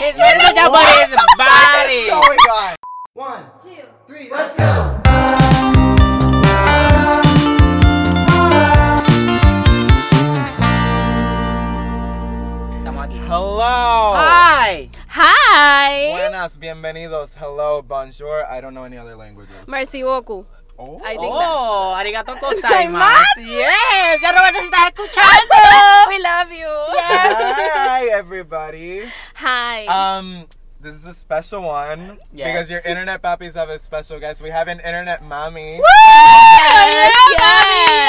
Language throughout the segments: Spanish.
His man is a Japanese body. Oh going on? One, two, three, let's go. Hello. Hi. Hi. Buenas, bienvenidos. Hello, bonjour. I don't know any other languages. Merci beaucoup. Oh. I think that. Oh, arigato gozaimasu. Gozaimasu. Yes, ya Roberto se está escuchando. We love you. Hi, everybody. Hi. Um, this is a special one Yes. because your internet papis have a special guest. We have an internet mommy. yes, Yeah.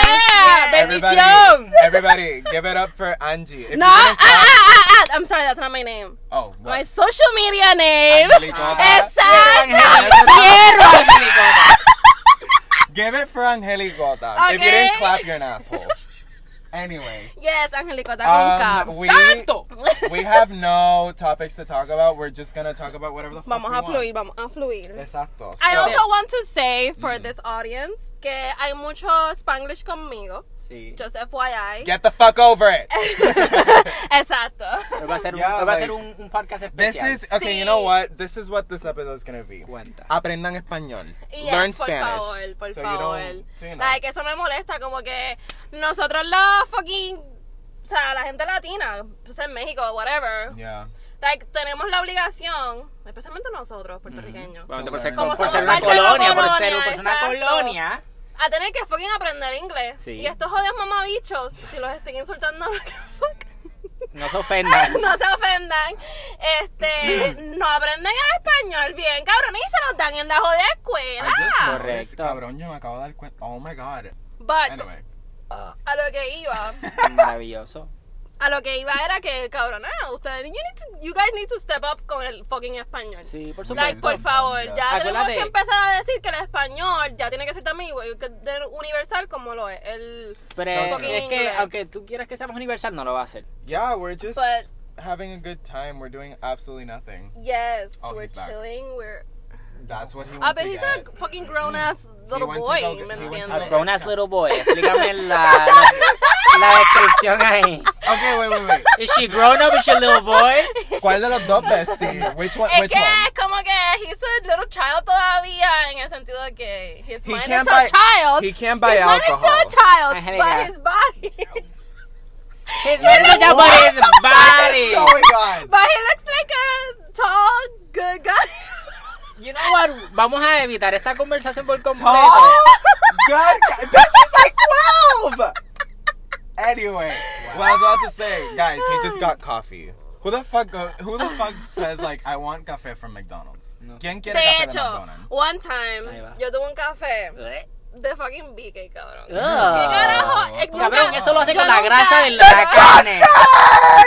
yes. Everybody, Bendición. everybody, give it up for Angie. If No, ah, ah, ah, ah. I'm sorry, that's not my name. oh, what? My social media name. Angelicota. Exacto. Quiero, Angelicota. Give it for Angelicota. If you Okay. didn't clap, you're an asshole. Anyway. Yes, Angelicota con K. Um, we, Santo. we have no topics to talk about. We're just gonna talk about whatever the fuck Vamos we a want. fluir, vamos a fluir. Exacto. I So- also want to say for this audience que hay mucho Spanglish conmigo. Sí. Just FYI. Get the fuck over it. Exacto. Va a ser, un, Yeah, hoy va a like- ser un, un podcast This especial. is okay. You Sí. know what? This is what this episode is gonna be. Cuenta. Aprendan español. Yes, Learn por Spanish. favor, por so you favor. don't. So you know. Like, eso me molesta, como que nosotros los fucking. O sea, la gente latina, pues en México, whatever. yeah. Like, tenemos la obligación, especialmente nosotros, puertorriqueños, por ser, learn. por Como ser somos una parte de la colonia, por ser, colonia, por ser una colonia. a tener que fucking aprender inglés. Sí. Y estos jodidos mamabichos, si los estoy insultando, No se ofendan. no se ofendan, este, no aprenden el español bien, cabrón, y se los dan en la jodida escuela. Correcto. Cabrón, yo me acabo de dar cuenta. Oh my god. But, Anyway. A lo que iba, Maravilloso. a lo que iba era que, cabrón, ah, ustedes, you, need to, you guys need to step up con el fucking español. Sí, por Like, supuesto. por favor, ya tenemos que empezar a decir que el español ya tiene que ser también universal como lo es el Pero So es que, inglés. aunque tú quieras que seamos universal, no lo va a hacer. Yeah, we're just But- having a good time. We're doing absolutely nothing. Yes, Oh, we're chilling, we're That's what he Ah, wants but to he's get. a fucking grown ass little went to boy, go- ¿me went to entiendes? go- A grown ass little boy. Explícame la, la, la descripción ahí. Okay, wait, wait, wait. Is she grown up? Is she a little boy? ¿Cuál de los dos bestie? Which one? Which one? es como que he's a little child todavía en el sentido de que his He mind can't is buy- a child. he can't buy his mind is still a child, Angélica. but his body. His man is a Japanese body. Oh my god. but he looks like a tall, good guy. You know what? Vamos a evitar esta conversación por completo. Good. Bitch is like 12! Anyway, what I was about to say, guys, he just got coffee. Who the fuck go, who the fuck says like I want café from McDonald's? ¿Quién quiere De café de hecho, McDonald's? one time yo tuve un café de fucking BK, cabrón. ¿Qué Ugh. carajo? Eh, Cabrón, eso lo hace yo con la nunca- grasa de la yo- carne.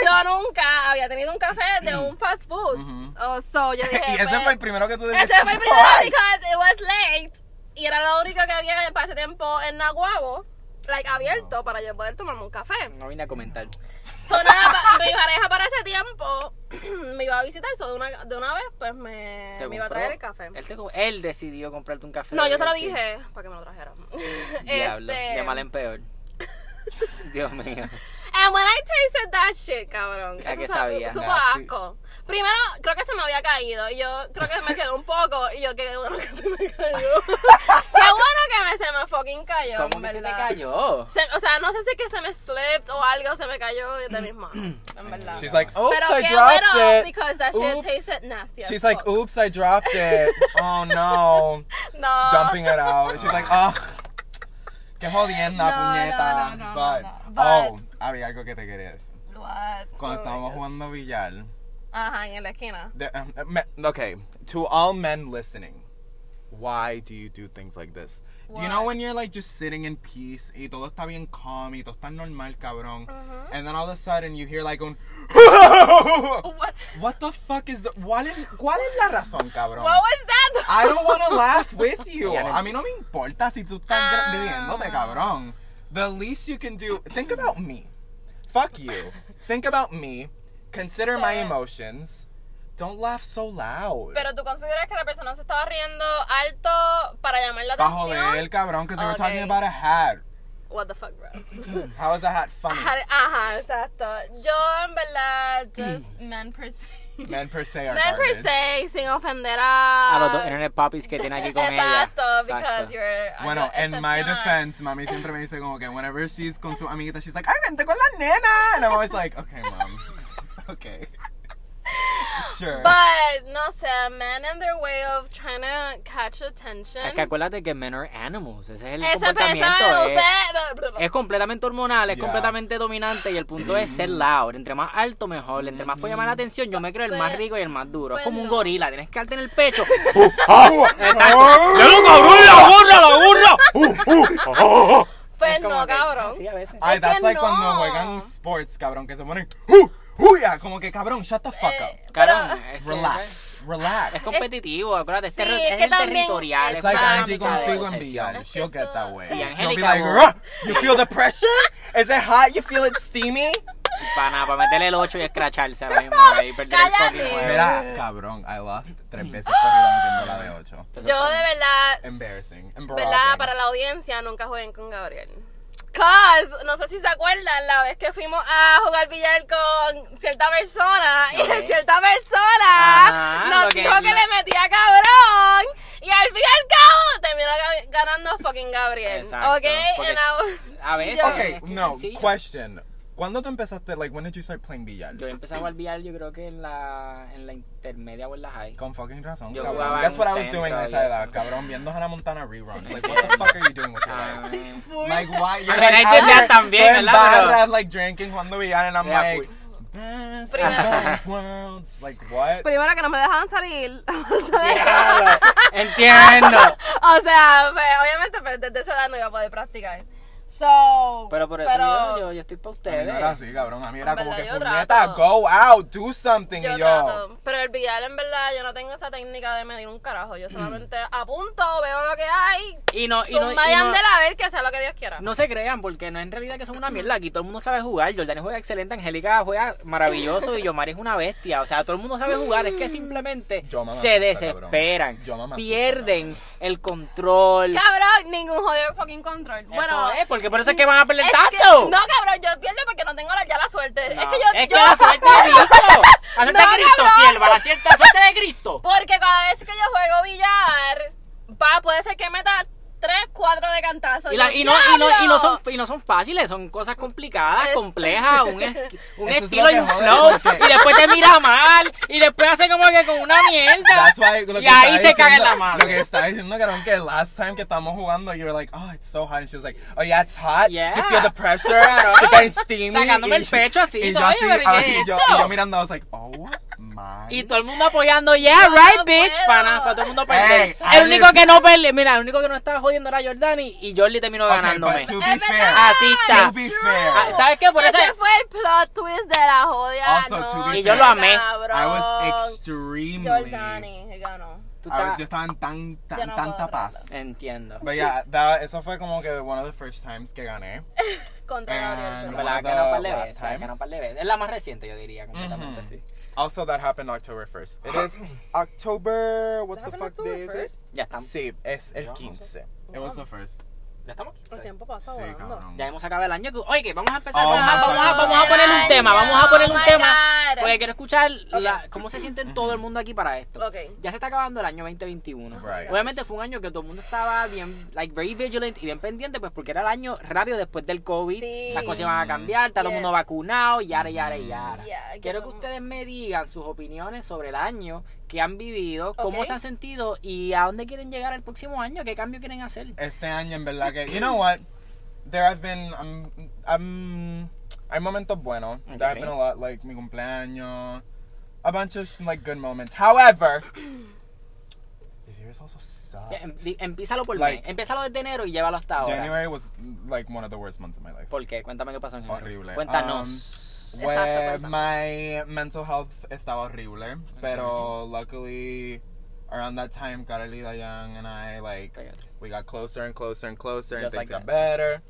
Yo nunca había tenido un café de un fast food. Oh, so yo dije, Y ese pues, fue el primero que tú dijiste. Ese fue el primero because it was late. Y era lo único que había para ese tiempo en Naguabo, like abierto para yo poder tomarme un café. No vine a comentar. So, nada, pa- mi pareja para ese tiempo me iba a visitar, so de una, de una vez pues me, ¿Te me iba a traer el café. Él, te él decidió comprarte un café. No, yo se lo dije para que me lo trajera. Diablo, Este, de mal en peor. Dios mío. And when I tasted that shit, cabrón. ¿A sabe- sabía? Supo asco. Primero, creo que se me había caído. Y yo creo que me quedó un poco. Y yo, qué bueno que se me cayó. qué bueno que me, se me fucking cayó. ¿Cómo que se te cayó? Se- o sea, no sé si que se me slipped o algo se me cayó de mis manos. En verdad. She's like, oops, Pero I qué dropped bueno, it. because that shit Oops. tasted nasty as She's like, fuck. oops, I dropped it. Oh no. No. Jumping it out. She's like, ugh. Qué jodienda, No, puñeta. no, no, no, but, no, no. oh, But- había algo que te quería decir. What? Cuando Oh, estábamos jugando billar. Ajá, en la esquina. There, um, uh, me- okay, to all men listening, why do you do things like this? Do you know when you're like just sitting in peace y todo está bien calm y todo está normal, cabrón, Uh-huh. and then all of a sudden you hear like un. What? What the fuck is the, ¿cuál, es, ¿Cuál es la razón, cabrón? What was that? I don't want to laugh with you. Ya no A mí no me importa si tú estás gra- Ah. riéndote, cabrón. The least you can do. Think about me. Fuck you. Think about me. Consider my Pero- emotions. Don't laugh so loud. Pero tú consideras que la persona se estaba riendo alto para llamar la Pa' atención. el cabrón, because they were talking about a hat. What the fuck, bro. How is a hat funny? Ajá, Ajá, exacto. Yo en verdad just men per se. Men per se are Men per garbage. se, sin ofender a... A los dos internet puppies que tiene aquí con Exacto, ella. because you're... Bueno, algo in my defense, mami siempre me dice como que whenever she's con su amiguita, she's like, ay, vente con la nena. And I'm always like, okay, mom. okay. Sure. But, no sé, men and their way of trying to catch attention. Es que acuérdate que men are animals. Ese es el Ese comportamiento. es- usted... Es completamente hormonal, es Yeah. completamente dominante y el punto es ser loud. Entre más alto, mejor. Entre más puede llamar la atención, yo me creo el más Pues- rico y el más duro. es pues como un gorila, tienes que darte en el pecho. Oh, Exacto. oh. ¡Ya lo cabrón, la la gorra! Pues Es como no, cabrón. Sí, a veces. Ay, Es that's que like no. cuando juegan sports, cabrón, que se ponen, uh, uh, ya, como que cabrón, shut the fuck Eh, up. Cabrón, es que- Relax, relax. Es competitivo, acuérdate, es, Sí, es es que el territorial. It's es like Angie contigo en. Villar. She'll get that way. Sí, She'll be like, amor. "Ruh, you feel the pressure? Is it hot? You feel it steamy? Para nada, para meterle el 8 y escracharse ahora mismo ahí, perder el Cállate. fucking. Mira, cabrón, I lost tres veces metiendo la de 8. Yo de verdad, Embarrassing. ¿verdad? Embarrassing. Para la audiencia, nunca jueguen con Gabriel. Cause, no sé si se acuerdan, la vez que fuimos a jugar billar con cierta persona y cierta persona Ajá, nos que- dijo que le metía cabrón y al fin y al cabo terminó ga- ganando fucking Gabriel. Exacto, Ok, porque And I was- a veces Okay, no, question. ¿Cuándo te empezaste, like, when did you start playing billar? Yo empecé a jugar billar, yo creo que en la, en la intermedia o en la high. Con fucking razón, Yo cabrón. jugaba Guess what I was doing a esa eso. edad, cabrón, viendo Hannah Montana reruns. Like, what the fuck are you doing with your life? Like, why? You're I mean, like, I did that también, ¿verdad? Barras, like, drinking, jugando billar, and I'm Yeah, like, Primero. Like, what? Primero que no me dejaban salir. Entiendo. o sea, pues, obviamente pues, desde esa edad no iba a poder practicar. So, Pero por eso yo, yo, yo estoy para A mí ustedes. no era así, cabrón. A mí era como que, puñeta, go out, do something. Yo y yo, trato, pero el billar en verdad yo no tengo esa técnica de medir un carajo. Yo solamente apunto, veo lo que hay, Y no, y no, y zumba no- de la ver que sea lo que Dios quiera. no se crean, porque no es en realidad que son una mierda. Aquí todo el mundo sabe jugar. Jordani juega excelente, Angélica juega maravilloso y Yomari es una bestia. O sea, todo el mundo sabe jugar. Es que simplemente Yo se asusta, desesperan. Yo asusta, pierden el control. Cabrón, ningún jodido fucking control. Bueno, eso es, porque por eso es que van a perder es que- tanto. no, cabrón, yo pierdo porque no tengo la- ya la suerte. No, Es que yo. es yo que la suerte de Cristo. La suerte No, de Cristo, cabrón. sierva. La cierta suerte de Cristo. Porque cada vez que yo juego billar, va, puede ser que meta 3, 4 de cantazo. Y, la- Yo, y no, y, no, y, no son, y no son fáciles, son cosas complicadas, complejas, un, es- un estilo lo y un flow. Y después te mira mal. Y después hace como que con una mierda. Y ahí se caga en la mano. Lo que estaba diciendo, cabrón, que last time que estábamos jugando, you were like, oh, it's so hot. And she was like, oh, yeah, it's hot. Yeah. You feel the pressure. Claro. It's getting steamy. Sacándome Y- el pecho así, Y yo ah, ¿qué y yo, mirando, I was like, oh, Y todo el mundo apoyando, yeah, right, no bitch, puedo. pana, para todo el mundo. Hey, el I único que no perdió, mira, el único que no estaba jodiendo era Jordani y Jordi terminó Okay, ganándome. to be fair. Así está. to be fair, Ah, ¿Sabes qué? Por eso Ese fue el plot twist de la jodia. Also, to be noche, Y yo lo amé. cabrón. I was extremely. Jordani ganó. yo estaba en tan, tan, no tanta paz. Entiendo. But yeah, that, eso fue como que one of the first times que gané. Contra Gabriel. Verdad, de veces. Es la más reciente, yo diría, completamente, Mhm. sí. Also, that happened October 1st. It is October. What That the fuck October day is it? Ya estamos. Sí, es el 15. It was the first. Ya estamos. El tiempo pasa Sí, volando. cabrón. Ya hemos acabado el año. que- Oye, que vamos a empezar. Oh vamos, a, my vamos, a, God. vamos a poner un tema. Vamos a poner oh un my tema. Porque quiero escuchar la- cómo se siente todo el mundo aquí para esto. Ya se está acabando el año 2021. Right. Obviamente fue un año que todo el mundo estaba bien, like, very vigilant y bien pendiente, pues porque era el año rápido después del COVID. Sí. Las cosas iban a cambiar, está todo el mundo vacunado, yara, yara, yara. Yeah, Quiero que ustedes me digan sus opiniones sobre el año que han vivido, cómo Ok. se han sentido y a dónde quieren llegar el próximo año, qué cambio quieren hacer. Este año, en verdad que. You know what? There have been. Um, um, hay momentos buenos. There have Okay. been a lot, like mi cumpleaños. A bunch of, like, good moments. However. This year also sucked. Empiézalo por Like- mes. Empiézalo desde enero y llévalo hasta ahora. January was, like, one of the worst months of my life. ¿Por qué? Cuéntame qué pasó en enero. Horrible. Cuéntanos. Um, where my mental health estaba horrible, pero luckily around that time, Kareli Dayan and I like Cállate. we got closer and closer and closer, and things like got better.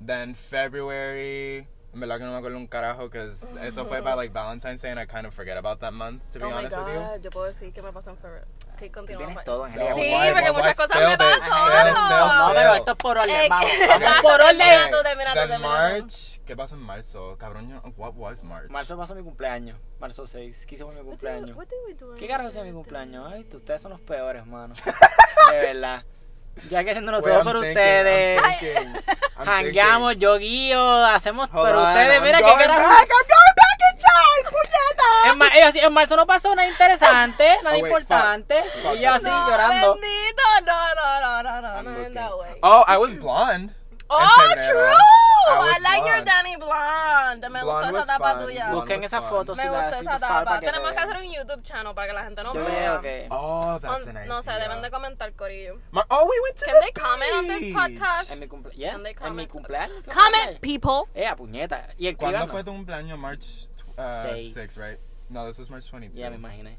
Then February, en verdad que no me acuerdo un carajo, because eso fue by like Valentine's Day, and I kind of forget about that month to be Oh honest with you. Yo puedo decir que me pasó en febrero. Ok, tienes pues. todo, Angélica. Sí, porque muchas cosas me pasan. No, pero esto es por orden, vamos. por orden. termina tú, termina tú, Then termina tú. March. ¿Qué pasó en marzo? Cabrón, what was March? Marzo pasó mi cumpleaños. Marzo 6. ¿Qué hicimos mi cumpleaños? what did we do ¿Qué carajo sea mi birthday? cumpleaños? Ay, ustedes son los peores, mano. De verdad. Ya que haciéndolo Wait, todo I'm por thinking, ustedes. Thinking. yo guío, hacemos. Hold pero on, ustedes, I'm mira, ¿qué carajo? back, I'm going back in time, puñeta. En, ma- ellos así, en marzo no pasó nada interesante, nada Oh, wait, importante. fuck, fuck y yo así No, llorando. bendito, no, no, no, no, no, I'm no, way. Oh, I was blonde. Oh, en true! I I, like your. Danny Blonde. Me Blonde gustó was esa tapa fun. tuya. Busquen fun. fotos. Me si gusta esa tapa. Tenemos te que hacer un YouTube channel para que la gente nos vea. que. Oh, that's an idea. no sé, deben de comentar, Corillo. Mar- oh, we went to Can the they comment on this beach. podcast? En mi cumpleaños. Can they en mi comment? cumpleaños. fue Comment, cumpleaños. people. Eh, a puñeta. Y ¿Cuándo escriban. fue tu cumpleaños? March uh, Seis. 6, right? No, this was March 22. Ya me imaginé.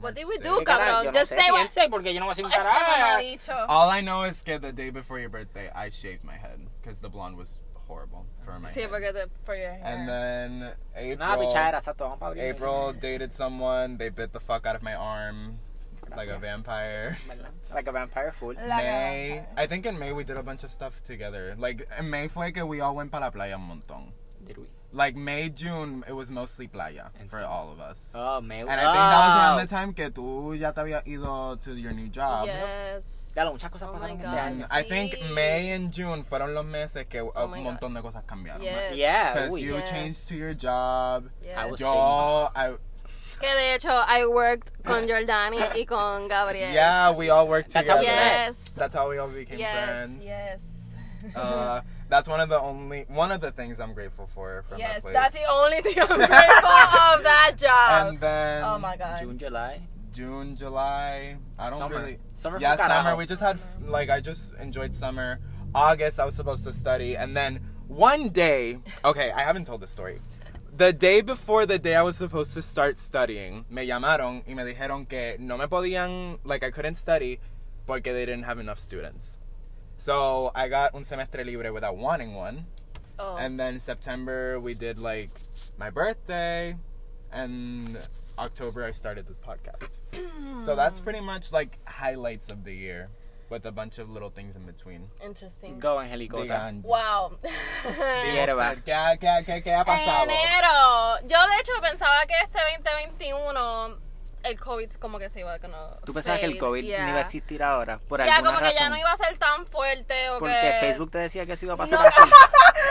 What did we do, ¿Qué cabrón? Yo no Just sé, say what... piense, porque yo no voy a hacer un Este carajo. mamabicho. All I know is que the day before your birthday, I shaved my head because the blonde was horrible for my Sí, head. porque te... For your hair. And then April, Nada, pichadera, exacto. Vamos para abrir. April dated someone. They bit the fuck out of my arm like a vampire. ¿Verdad? Like a vampire full. La May. I think in May we did a bunch of stuff together. Like en May fue que we all went para la playa un montón. Did we? Like May, June, it was mostly playa and for all of us. Oh, me And I think that was around the time que tú ya te habías ido to your new job. Yes. Ya lo, muchas cosas Oh pasaron my God, este. I think. May and June fueron los meses que Oh un my montón de cosas cambiaron. Yes. Yeah, Because you Yes. changed to your job. Yes. I was- Yo, I, Que de hecho, I worked con Jordani y con Gabriel. yeah, we all worked That's how together. we met. Yes. That's how we all became Yes, friends. yes. Uh, that's one of the only one of the things I'm grateful for from yes, that place. that's the only thing I'm grateful of that job. And then oh my god. June, July. June, July. I don't Summer. really. Summer yeah, summer. carajo. We just had f- like I just enjoyed summer. August, I was supposed to study, and then one day. Okay, I haven't told this story. The day before the day I was supposed to start studying, me llamaron y me dijeron que no me podían, like I couldn't study, porque they didn't have enough students. So I got un semestre libre without wanting one. Oh. And then September we did like my birthday, and October I started this podcast. so that's pretty much like highlights of the year, with a bunch of little things in between. Interesting. Go, Angelicota. Digan, Wow. Diga, ¿Qué, ha- qué, ha- qué, qué ha pasado? Enero. Yo de hecho pensaba que este 2021 el COVID como que se iba a no, ¿Tú pensabas que el COVID yeah. no iba a existir ahora? Por Ya alguna como que ya no iba a ser tan fuerte o Porque que Facebook te decía que eso iba a pasar No. así.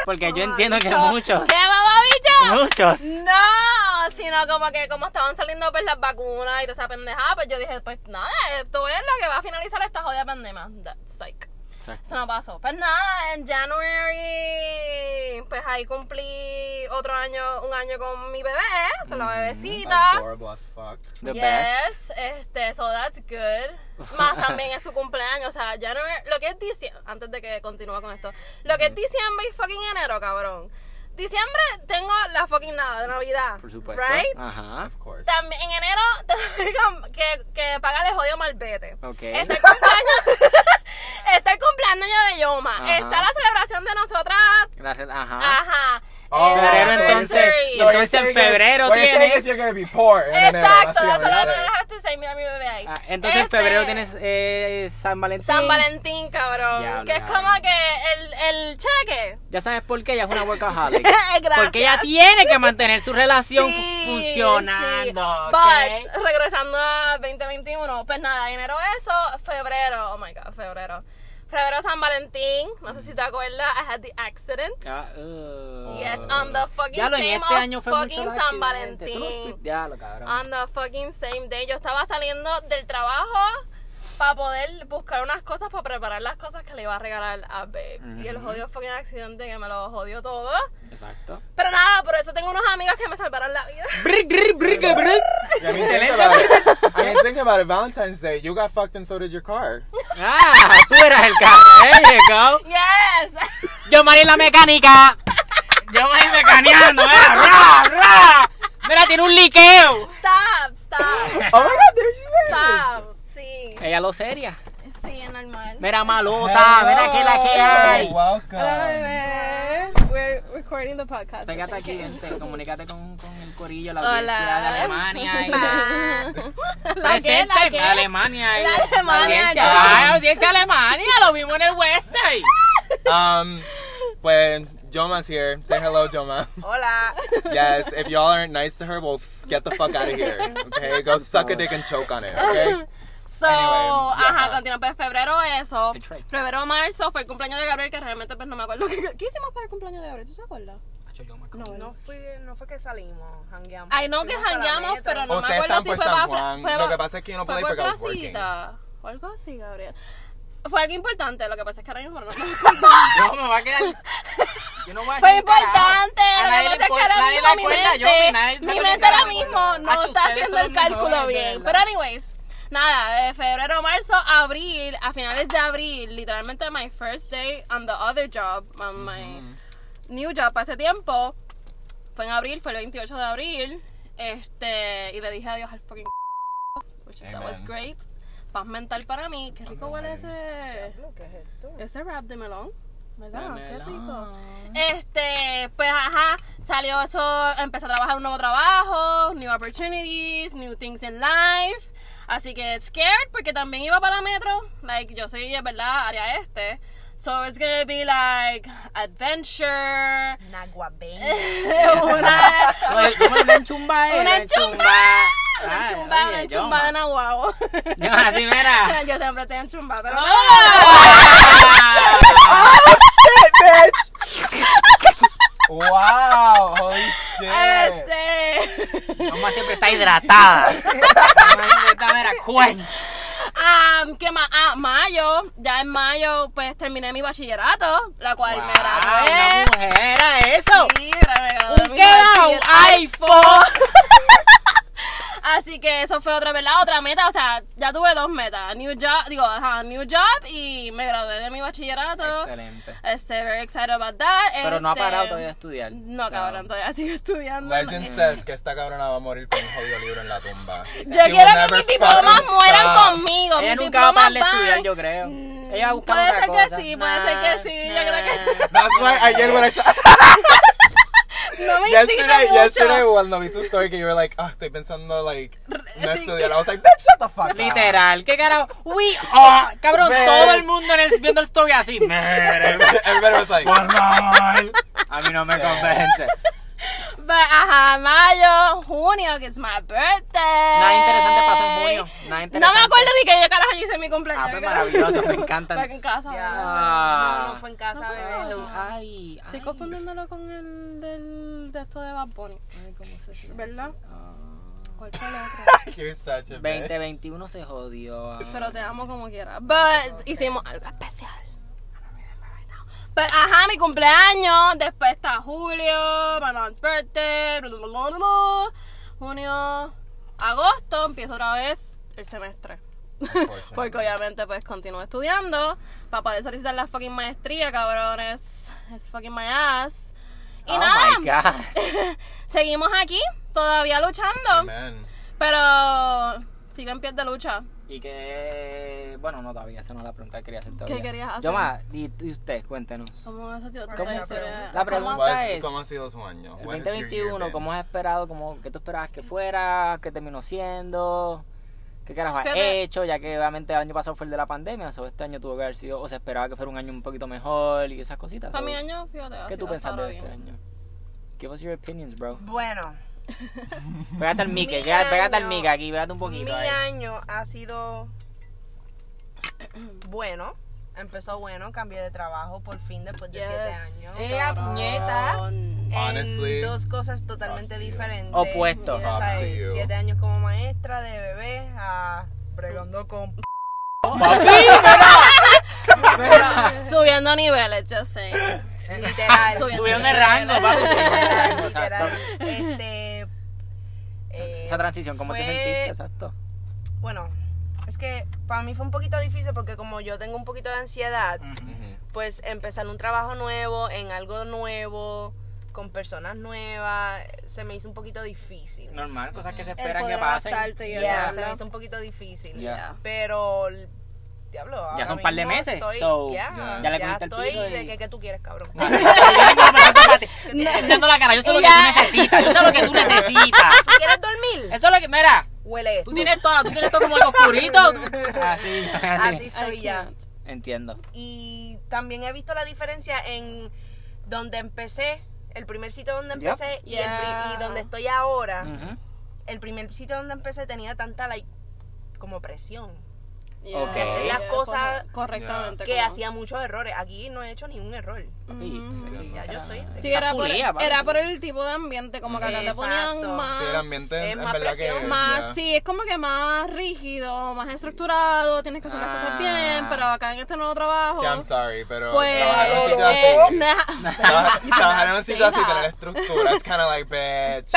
Porque yo entiendo que muchos, ¡Qué mamabicho! muchos. No, sino como que como estaban saliendo pues las vacunas y toda esa pendejada, pues yo dije, pues nada, esto es lo que va a finalizar esta jodida pandemia. That's like, Exacto. eso no pasó. Pues nada, en January, pues ahí cumplí otro año, un año con mi bebé, con la bebecita. Adorable as fuck. The best. Yes, este, so that's good. Más también es su cumpleaños, o sea, January, lo que es diciembre, antes de que continúe con esto, lo que es diciembre y fucking enero, cabrón. Diciembre tengo la fucking nada de Navidad. Por supuesto. Right? Ajá. Of course. También en enero tengo que, que pagarle jodido malvete. Ok. Está el cumpleaños, está el cumpleaños de Yoma. Ajá. Está la celebración de nosotras. La re- Ajá. Ajá. Oh, el Febrero, entonces, entonces en febrero en enero, Exacto, eso mira mi bebé ahí. Ah, entonces en Este, febrero tienes eh, San Valentín. San Valentín, cabrón. Que es como que el, el cheque. Ya sabes por qué ella es una workaholic. Gracias. Porque ella tiene que mantener su relación Sí, fu- funcionando. But, regresando a 2021, pues nada, enero eso, febrero, oh my god, febrero. Febrero San Valentín, no sé si te acuerdas, I had the accident. Uh. Yes, on the fucking Ya lo en same este año fue fucking mucho San. Tú Valentín. Ya lo cabrón. On the fucking same day. Yo estaba saliendo del trabajo para poder buscar unas cosas para preparar las cosas que le iba a regalar a Babe. Y el jodido fucking accidente que me lo jodió todo. Exacto. Pero nada, por eso tengo unos amigos que me salvaron la vida. Brr, brr, brr, brr, brr. I mean, think Excelente. about it. I mean, think about it. Valentine's Day, you got fucked and so did your car. Ah, tú eras el carro. There you go. Yes. Yo, Mari, la mecánica. Yo, Mari, mecaneando. eh. Ra, ra. Mira, tiene un liqueo. Stop, stop, Oh my god, there she is. stop. Sí, Ella lo seria. sí, es normal. Mira, malota. Mira que la que hay. Hola, Welcome. bebé. We're recording the podcast. Pégate aquí, gente. Comunícate con, con el corillo, la Hola. audiencia de Alemania. y- ¿La qué? ¿La Presente qué? Alemania. y- La Alemania, audiencia. Ay, audiencia Alemania, lo vimos en el West Side. Um, pues Joma's here. Say hello, Joma. Hola. Yes, if y'all aren't nice to her, well, get the fuck out of here. Okay, go suck a dick and choke on it. Okay. So, Anyway, ajá, yeah. continúa. Pues febrero eso. Febrero, marzo fue el cumpleaños de Gabriel, que realmente pues no me acuerdo. ¿Qué, qué hicimos para el cumpleaños de Gabriel? ¿Tú te acuerdas? No, No, fui, no fue que salimos, jangueamos. Ay, no que metro. pero no me Ustedes acuerdo están si por fue San para... Juan. fue- Lo que pasa es que yo no fue pude por porque I was working. placita, O algo así, Gabriel. Fue algo importante, lo que pasa es que ahora mismo no me acuerdo. Yo me va a quedar. Yo no voy a Fue importante, A lo que pasa es que ahora mismo mi mente, mi mente ahora mismo no está haciendo el cálculo bien. Pero anyways, nada, de febrero, marzo, abril, a finales de abril, literalmente my first day on the other job, on my new job ese tiempo, fue en abril, fue el 28 de abril, este, y le dije adiós al fucking which is, that was great. Paz mental para mí, qué rico huele ese... ¿Qué es esto? Ese rap de melón. ¿Verdad? De Qué melón. rico. Este, pues ajá, salió eso, empecé a trabajar un nuevo trabajo, new opportunities, new things in life. Así que scared porque también iba para la metro. Like, yo soy, es verdad, área este. So it's gonna be like adventure. Una, Oye, ¿cómo es una enchumba? eh? una chumba. Una chumba, una chumba de. Nahuabo. Yo así, mira. Yo siempre estoy en chumba, pero. Shit, bitch. Wow, holy shit. Este. Mamá siempre está hidratada. Mira, quench. Ah, ¿qué más? Ah, mayo. Ya en mayo, pues terminé mi bachillerato, la cual me gradué. Una mujer era eso. Sí, me gradué Un quedado iPhone. Así que eso fue otra, ¿verdad? Otra meta, o sea, ya tuve dos metas. New job, digo, ajá, new job y me gradué de mi bachillerato. Excelente. Este, very excited about that. Pero no ha Este, parado todavía de estudiar. No, So, cabrón, todavía sigo estudiando. Legend says que esta cabrona va a morir con un jodido libro en la tumba. Yo She quiero que mis diplomas mueran stop. conmigo. Ella mis nunca va a parar de estudiar, yo creo. Mm, Ella va a buscar Puede otra ser cosa. que sí, puede ser que sí, yo creo que- That's why ayer when I saw No me yesterday, mucho. yesterday cuando vi tu story que you were like, ah, estoy pensando like no estudiar. I was like, bitch, shut the fuck up. Literal, ¿qué carajo? Uy, oh, cabrón, Man. todo el mundo en el, viendo el story así. Mire, Everybody was like, por favor. A mí no me convence. But, ajá, mayo, junio, que es my birthday. Nada interesante pasó en junio. Nada No interesante. me acuerdo ni que yo carajo hice en mi cumpleaños. Ah, pues maravilloso, me encantan. Fue en casa. Ya. Ah. No, no fue en casa, bebé. Ay, ay, Estoy ay. confundiéndolo con el del, de esto de Bad Bunny. Ay, ¿cómo se siente? ¿Verdad? Ah. ¿Cuál fue el otro? you're such a bitch. 2021 se jodió. Pero te amo como quiera. But hicimos algo especial. But, ajá, mi cumpleaños. Después está julio, my mom's birthday. bla, bla, bla, bla, bla. Junio, agosto, empiezo otra vez el semestre. Porque obviamente pues continúo estudiando para poder solicitar la fucking maestría, cabrones. Es fucking my ass. Y oh nada, my God. seguimos aquí, todavía luchando. Amen. Pero sigo en pie de lucha. Y que, bueno, no todavía, esa no es la pregunta que quería hacer todavía. ¿Qué querías hacer? Yo más, y, y usted, cuéntenos. ¿Cómo ha sido tu ¿Cómo? trayectoria? La pregunta ¿Cómo ha- es, ¿Cómo ha sido su año? el What has your year 2021, been? ¿cómo has esperado? ¿Cómo, ¿Qué tú esperabas que fuera? ¿Qué terminó siendo? ¿Qué carajo has Fíjate. hecho? Ya que obviamente el año pasado fue el de la pandemia, o este año tuvo que haber sido, o se esperaba que fuera un año un poquito mejor y esas cositas. Para mi año, fíjate. ¿Qué tú pensaste de este año? Give us your opinions, bro. Bueno, Pégate al mic, Mi pégate al mic aquí, pégate un poquito mi ahí. año ha sido bueno. Empezó bueno, cambié de trabajo por fin después de siete Yes. años. Eh. Honestly, en dos cosas totalmente diferentes. Opuesto. Yeah, Props to like, you. siete años como maestra de bebé a bregando con Subiendo niveles, yo sé. literal. Subiendo Subieron de rango, rango, Literal. Este Esa transición, ¿cómo te sentiste? Exacto. Bueno, es que para mí fue un poquito difícil porque como yo tengo un poquito de ansiedad, pues empezar un trabajo nuevo, en algo nuevo, con personas nuevas, se me hizo un poquito difícil. Normal, cosas que se El esperan que pasen. y ¿verdad? se me hizo un poquito difícil. Ya. Pero, diablo, ahora son par de meses, Estoy, so, ya, ya. Ya le ya cogiste el estoy piso y- de que, que tú quieres, cabrón. Ti. Entiendo la cara, yo sé lo que Ya. tú necesitas, yo sé lo que tú necesitas. ¿Quieres dormir? Eso es lo que, mira, huele esto. Tú tienes todo, tú tienes todo como algo oscurito. Así, Así así. estoy ya. Entiendo. Y también he visto la diferencia en donde empecé, el primer sitio donde Yep. empecé y, el donde estoy ahora. El primer sitio donde empecé tenía tanta like, como presión. Yeah. Ok. Que hacer las cosas corre- correctamente. Que como- hacía muchos errores. Aquí no he hecho ni un error. Aquí Ya yo estoy- Sí, era por, era por el tipo de ambiente, como que acá te ponían Exacto. más... Sí, el ambiente es más verdad que. presión. Más, yeah. sí, es como que más rígido, más estructurado, tienes que hacer las cosas Ah. bien, pero acá en este nuevo trabajo, Que I'm sorry, pero pues, trabajar en un sitio eh, así. Trabajar, en un sitio así, tener estructura, es kind of like, bitch.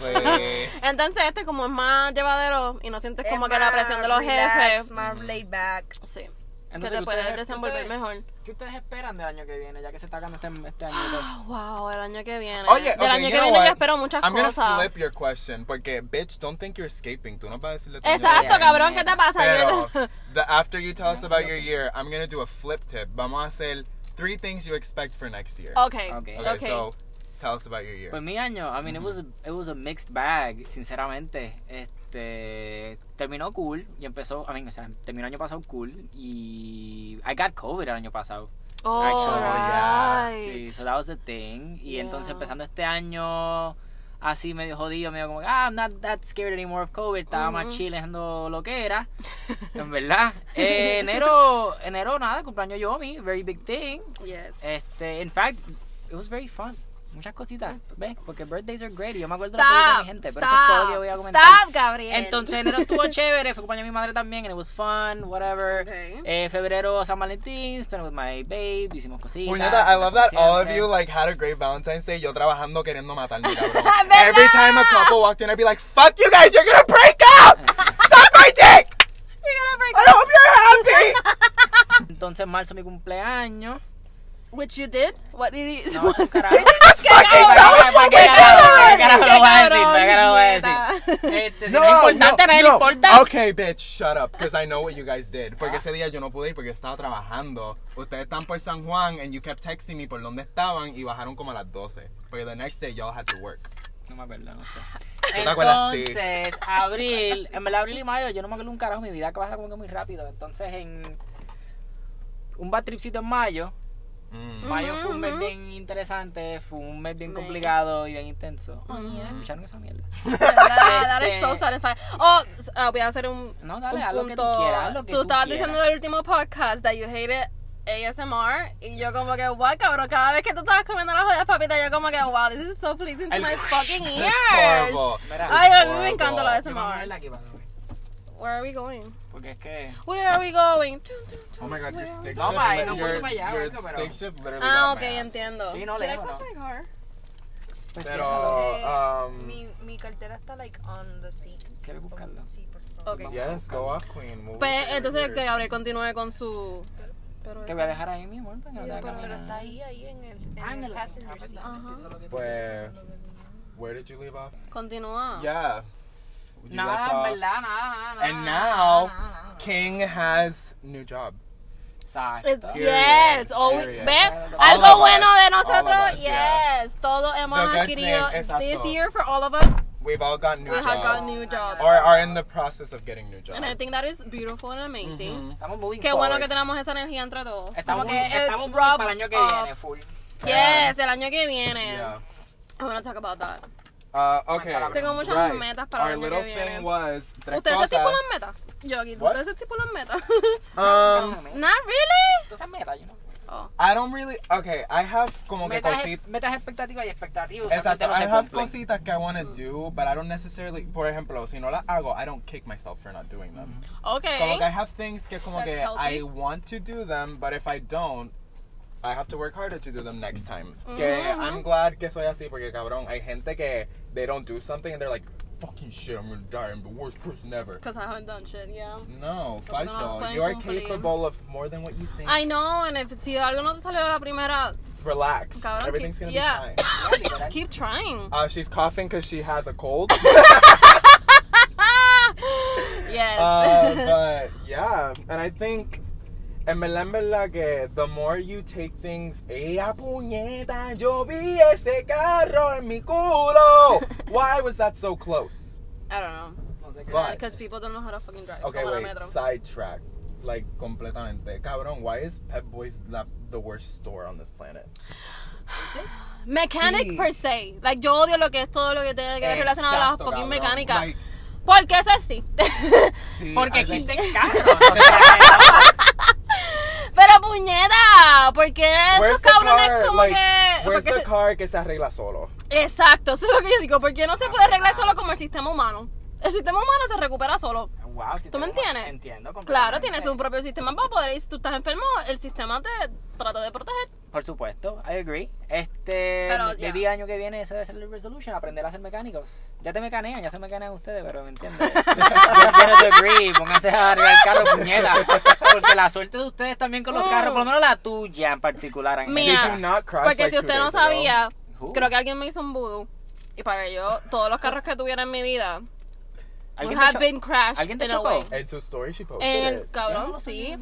Please. Entonces este como es más llevadero y no sientes como que la presión de los jefes, Más laid back. sí, que Entonces, te ¿qué puedes desenvolver ustedes- mejor. ¿Qué ustedes esperan del año que viene? Ya que se está acabando este, este año. Wow, el año que viene. Oye, Del okay, año que viene what? yo espero muchas I'm cosas. gonna flip your question, porque, bitch, don't think you're escaping. Tú no vas a decirle tu Exacto, cabrón, ¿qué te pasa? Pero, the, after you tell us about your year, I'm gonna do a flip tip. Vamos a hacer three things you expect for next year. Okay, Okay. Okay, okay. so tell us about your year. Pues mi año, I mean, it was, a, it was a mixed bag, sinceramente. Este, terminó cool y empezó, I mean, o sea, terminó el año pasado cool y I got COVID el año pasado. Oh, Actually, yeah. right. Sí, so that was the thing. Y Yeah. entonces empezando este año así medio jodido, medio como, ah, I'm not that scared anymore of COVID, estaba más chillando lo que era, en verdad. Eh, enero, enero nada, cumpleaños Yomi, very big thing. Yes. Este, in fact, it was very fun. Muchas cositas, ¿ves? Porque birthdays are great y yo me acuerdo de que dice mi Stop, gente, pero eso es todo lo que voy a comentar. Stop, Gabriel. Entonces enero estuvo chévere, fue cumpleaños de mi madre también, and it was fun, whatever. Okay. Eh, febrero San Valentín, spent with my babe, hicimos cositas. Puñeta, I love that all of you like had a great Valentine's Day. Yo trabajando queriendo matarme, cabrón. Every time a couple walked in, I'd be like, "Fuck you guys, you're gonna break up! Suck my dick! You're gonna break I hope you're happy." Entonces marzo mi cumpleaños. Which you did? What did you No, ¿Qué. Este, si no es importante, no, le importa. Okay, bitch, shut up, because I know what you guys did. Porque ese día yo no pude ir porque yo estaba trabajando. Ustedes están por San Juan and you kept texting me por dónde estaban y bajaron como a las 12. Porque the next day y'all had to work. No me acuerdo, no sé. ¿Tú te acuerdas? Sí. Entonces, abril, en verdad abril y mayo, yo no me acuerdo un carajo, mi vida que pasa como que muy rápido. Entonces, en un bad tripcito en mayo, Mm. mayo fue un mes bien interesante, fue un mes bien complicado y bien intenso. ¿Escucharon esa mierda? That, that is so Este- satisfying. Oh, ah, voy a hacer un, No, dale, un haz lo que tú punto. quieras, lo que tú estabas quieras. diciendo del último podcast that you hated ASMR y yo como que, wow, cabrón, cada vez que tú estabas comiendo las jodidas papitas, yo como que, wow, this is so pleasing to El- my fucking ears. Ay, a mí me encantan los Yo me voy a verla aquí, ASMRs. by the way, Where are we going? Porque es que... Where are we going? Oh my god, your stick No, pa, no puedo para allá, your oiga, pero- stick shift literally Ah, got ok, my ass. entiendo. Sí, no, car? Pues, Pero, ciérralo. um, Mi, mi cartera está like on the seat. ¿Quieres buscarla? Sí, por favor. Ok. yes, go off, queen. Move Pues over entonces here. que Gabriel continúe con su... Pero, Te voy a dejar ahí, mi amor, para que no te hagas Pero, pero está ahí, ahí en el, en Ah, en el el- passenger seat. Ajá. Pues, where did you leave off? Continúa. Yeah. You Nada, left en off. nada, nada, nada. And now, nada, nada. King has new job. Exacto. It's- Period. yes, always, Period. ¿ve? Algo bueno us. de nosotros, of us, yeah. yes. Todos hemos The adquirido this year for all of us. We've all got new We jobs. have got new jobs. Or are in the process of getting new jobs. And I think that is beautiful and amazing. Mm-hmm. Estamos moving Qué bueno que tenemos esa energía entre todos. Estamos, que estamos muy para el año que viene, full. Yes, el año que viene. Yeah. I want to talk about that. Uh, okay. Tengo muchas right. metas para el Our año que little viene. thing was tres ¿Ustedes se cosas. estipulan metas? Yo aquí, What? ¿ustedes se estipulan metas? Um, Not really? Entonces, meta, you know. Oh. I don't really. Okay, I have como que Metas, cositas. metas expectativas y expectativas. Exacto, no I se have cositas que I want to do, but I don't necessarily. Por ejemplo, si no las hago, I don't kick myself for not doing them. Okay. Como que I have things que como That's que healthy. I want to do them, but if I don't, I have to work harder to do them next time. Que I'm glad que soy así porque cabrón, hay gente que they don't do something and they're like, fucking shit, I'm gonna die, I'm the worst person ever. Because I haven't done shit, yeah. No, falso. You are capable of more than what you think. I know, and if si algo no te salió la primera, Relax. Cabrón, Everything's keep- gonna yeah. be fine. Literal. keep trying. Uh, she's coughing because she has a cold. yes. uh, but yeah, and I think en verdad, en verdad que the more you take things, ella puñeta, yo vi ese carro en mi culo. Why was that so close? I don't know. Because people don't know how to fucking drive. Okay, como wait. Sidetrack. Like completamente. Cabrón, why is Pep Boys the, the worst store on this planet? Mechanic Sí. per se. Like, yo odio lo que es todo lo que tiene que ver relacionado a las Exacto, fucking cabrón. mecánicas. Like, Porque eso sí. sí, Porque I existen carros. o sea, Pero puñeta, porque estos cabrones car? como Like, que. Where's the se- car que se arregla solo? Exacto, eso es lo que yo digo. Porque no se puede arreglar solo como el sistema humano. El sistema humano se recupera solo. Wow, si ¿Tú me entiendes? Entiendo Claro, tiene su propio sistema para poder. Y si tú estás enfermo, el sistema te trata de proteger. Por supuesto, I agree. Este, Pero, ya. año que viene ese debe ser el resolution, aprender a ser mecánicos. Ya te mecanean, ya se mecanean ustedes, pero me entiendes. Just agree, pónganse a arreglar el carro, puñeta. Porque la suerte de ustedes también con los carros, por lo menos la tuya en particular. Not crash Porque like si usted no ago? sabía, creo que alguien me hizo un voodoo. Y para yo, todos los carros que tuviera en mi vida ¿Alguien te have cho- been crashed ¿Alguien te in a chocó? way. En su story she posted En, it. cabrón, sí.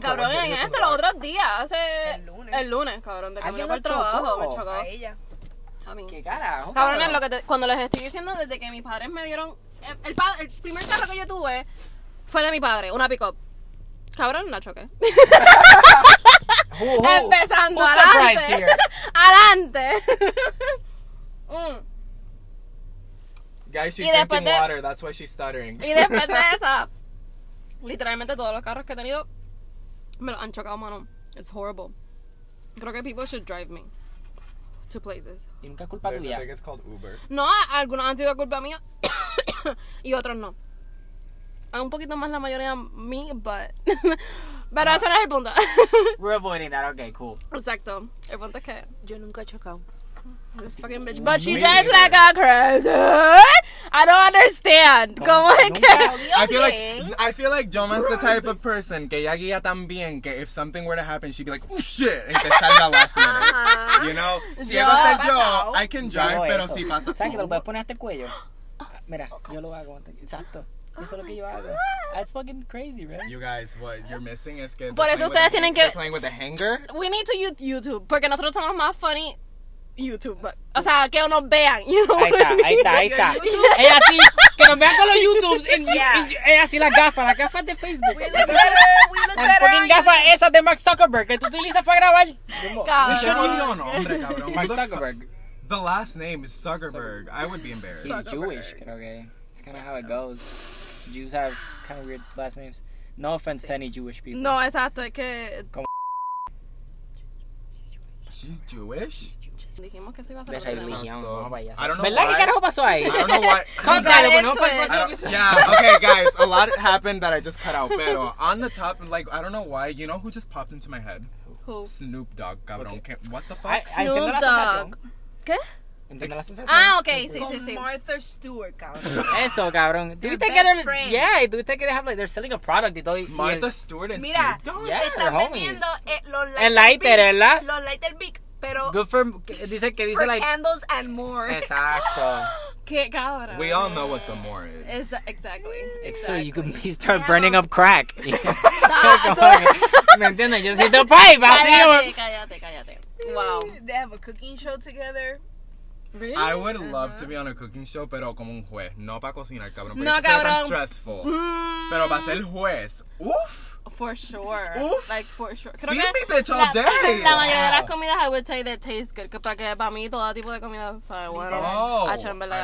Cabrón, en este, los otros días, hace... El lunes. El lunes, cabrón, de camino ¿Alguien para el lo chocó? trabajo, me chocó. A ella. A mí. ¿Qué carajo? Cabrones, cabrón? lo que te- cuando les estoy diciendo desde que mis padres me dieron... El, el pa- el primer carro que yo tuve fue de mi padre, una pick-up. Cabrón, la choqué. Who- who- Empezando, surprised adelante. here? adelante. Mm. Guys, she's Y drinking de- water. That's why she's stuttering. Y después de esa, literalmente todos los carros que he tenido me los han chocado, mano. It's horrible. Creo que people should drive me to places. Y nunca es culpa There's tuya. it's called Uber. No, a- algunos han sido culpa mía y otros no. A Un poquito más la mayoría mí, but... Pero ese no es el punto. We're avoiding that, okay, cool. Exacto. El punto es que Yo nunca he chocado. This fucking bitch. But she Me drives neither. like a crazy. I don't understand. ¿Cómo es que...? I feel like I feel like Joma's the type of person que ella guía tan bien que if something were to happen, she'd be like, oh shit, y te salga last minute. Uh-huh. You know? Si Yo- llego a ser yo. I can drive, hago pero eso. si pasa. ¿Sabes que te lo puedes poner hasta el cuello? Mira, yo lo hago. Exacto. Eso es lo que yo hago. Oh That's fucking crazy, right? You guys, what you're missing is que. Por eso playing with ustedes tienen que- playing with the hanger. We need to use YouTube. Porque nosotros somos más funny YouTube. O sea, que nos vean. You know Ahí está, I mean? ahí está, ahí está. Ella sí, que nos vean con los YouTubes. En, Yeah. en- ella sí, las gafas, las gafas de Facebook. We look better, we look Las fucking gafas esas de Mark Zuckerberg que tú utilizas para grabar. Cabrón. Qué jodido nombre, cabrón. Mark Zuckerberg. The last name is Zuckerberg. I would be embarrassed. He's Jewish, creo que. It's kind of how it goes. Jews have kind of weird last names. No offense to any Jewish people. No, exacto. Es que She's Jewish. Dijimos que se iba a De hacer tema. religión. I don't know ¿Verdad? ¿Qué why. carajo pasó ahí? I don't know. I próximo don't- episodio. yeah, okay, guys. A lot happened that I just cut out. Pero on the top, like I don't know why. You know who just popped into my head? Who? Snoop Dogg, cabrón. Okay. ¿Qué- What the fuck? La Snoop. Dogg. ¿Qué? Ah, ok, sí, sí, sí. Martha Stewart, cabrón. Eso, cabrón. Tuviste que they're-. Yeah, tuviste que dejar, like, they're selling a product y todo. Martha Stewart and Mira, Snoop Dogg. Yeah, están vendiendo eh, los lighter, El lighter, ¿verdad? Los lighter big, pero Good for, dice que dice for like. candles and more. Exacto. Qué cabrón. We all know what the more is. It's, exactly. It's so you can exactly. be start burning up crack. Como que, ¿Me entiendes? Yo siento pipe, así Cállate, como- cállate, cállate. Wow. They have a cooking show together. Really? I would love to be on a cooking show, pero como un juez, no para cocinar, cabrón. porque No, sería tan stressful. Mm, Pero para ser juez, uff. For sure. Uf. Like, for sure. Feed me, bitch, all la, day. La mayoría de las comidas I would say that taste good. Que para que para mí todo tipo de comida sabe bueno. Oh, I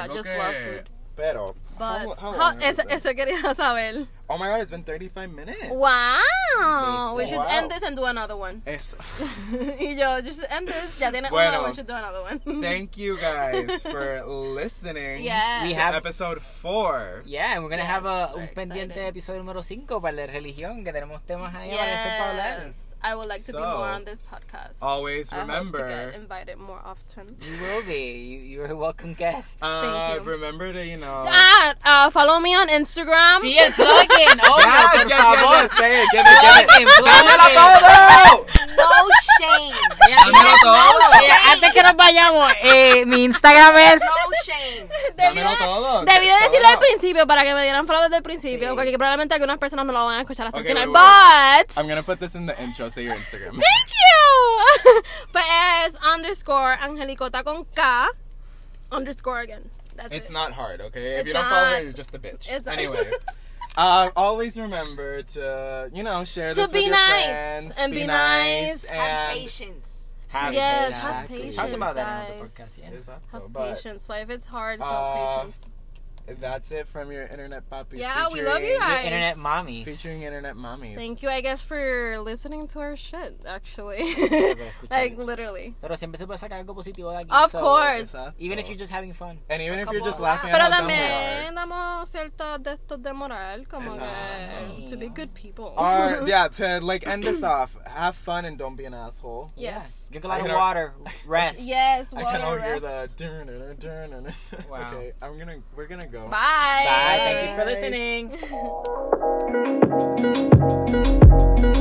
just que- love food. Pero, But, how, how how- eso, eso quería saber. Oh my god, it's been 35 minutes. Wow. We should Wow. end this and do another one. Eso. y yo, just end this. Ya tiene Bueno. uno, we should do another one. Thank you guys for listening. Yes. We to have- episode 4. Yeah, and we're gonna Yes, have a, un pendiente episodio número 5 para la religión, que tenemos temas ahí para eso para hablar. Yes. I would like to be more on this podcast. Always I hope to remember. get invited more often. You will be. You, you're a welcome guest. Uh, Thank you. remember to, you know. Ah, uh, follow me on Instagram. sí, el plugin. Oh, Yes, por yes, yes, favor. yes, say it, give it, give it. Plugin, ¡Dámelo plugin. todo! Shame. Dámelo todo. Antes que nos vayamos, eh, mi Instagram es. No shame. Dámelo todo. Debí de Todo. decirlo al principio para que me dieran follow desde el principio, Sí. porque probablemente algunas personas no lo van a escuchar hasta Okay, el final. wait, wait, But I'm gonna put this in the intro, say your Instagram. thank you. pues es underscore Angelicota con K underscore again. That's It's it. not hard, okay? If It's you don't follow her, not. you're just a bitch. It's not. anyway. Uh, always remember to, you know, share To this be with your nice, friends. and be nice. Have and patience. Have Yes, patience. have patience, Talked about that on the podcast, yeah. Exacto. Have But patience. Life is hard, so Uh, have patience. That's it from your internet puppies. Yeah, we love you featuring- guys. Internet mommies. Featuring internet mommies. Thank you, I guess, for listening to our shit, actually. like, literally. Pero siempre se puede sacar algo positivo de aquí. Of so, course. Exacto. Even if oh. you're just having fun. And even if you're just laughing Pero at how dumb we también damos ciertos de estos de moral, como que to be good people. Or, yeah, to like end this off, have fun and don't be an asshole. yes. Drink a lot of can- water. Rest. Yes, I water can all hear the. dun, dun, dun, dun, dun. Wow. Okay, I'm gonna. We're gonna go. Bye. Bye. Thank you for listening.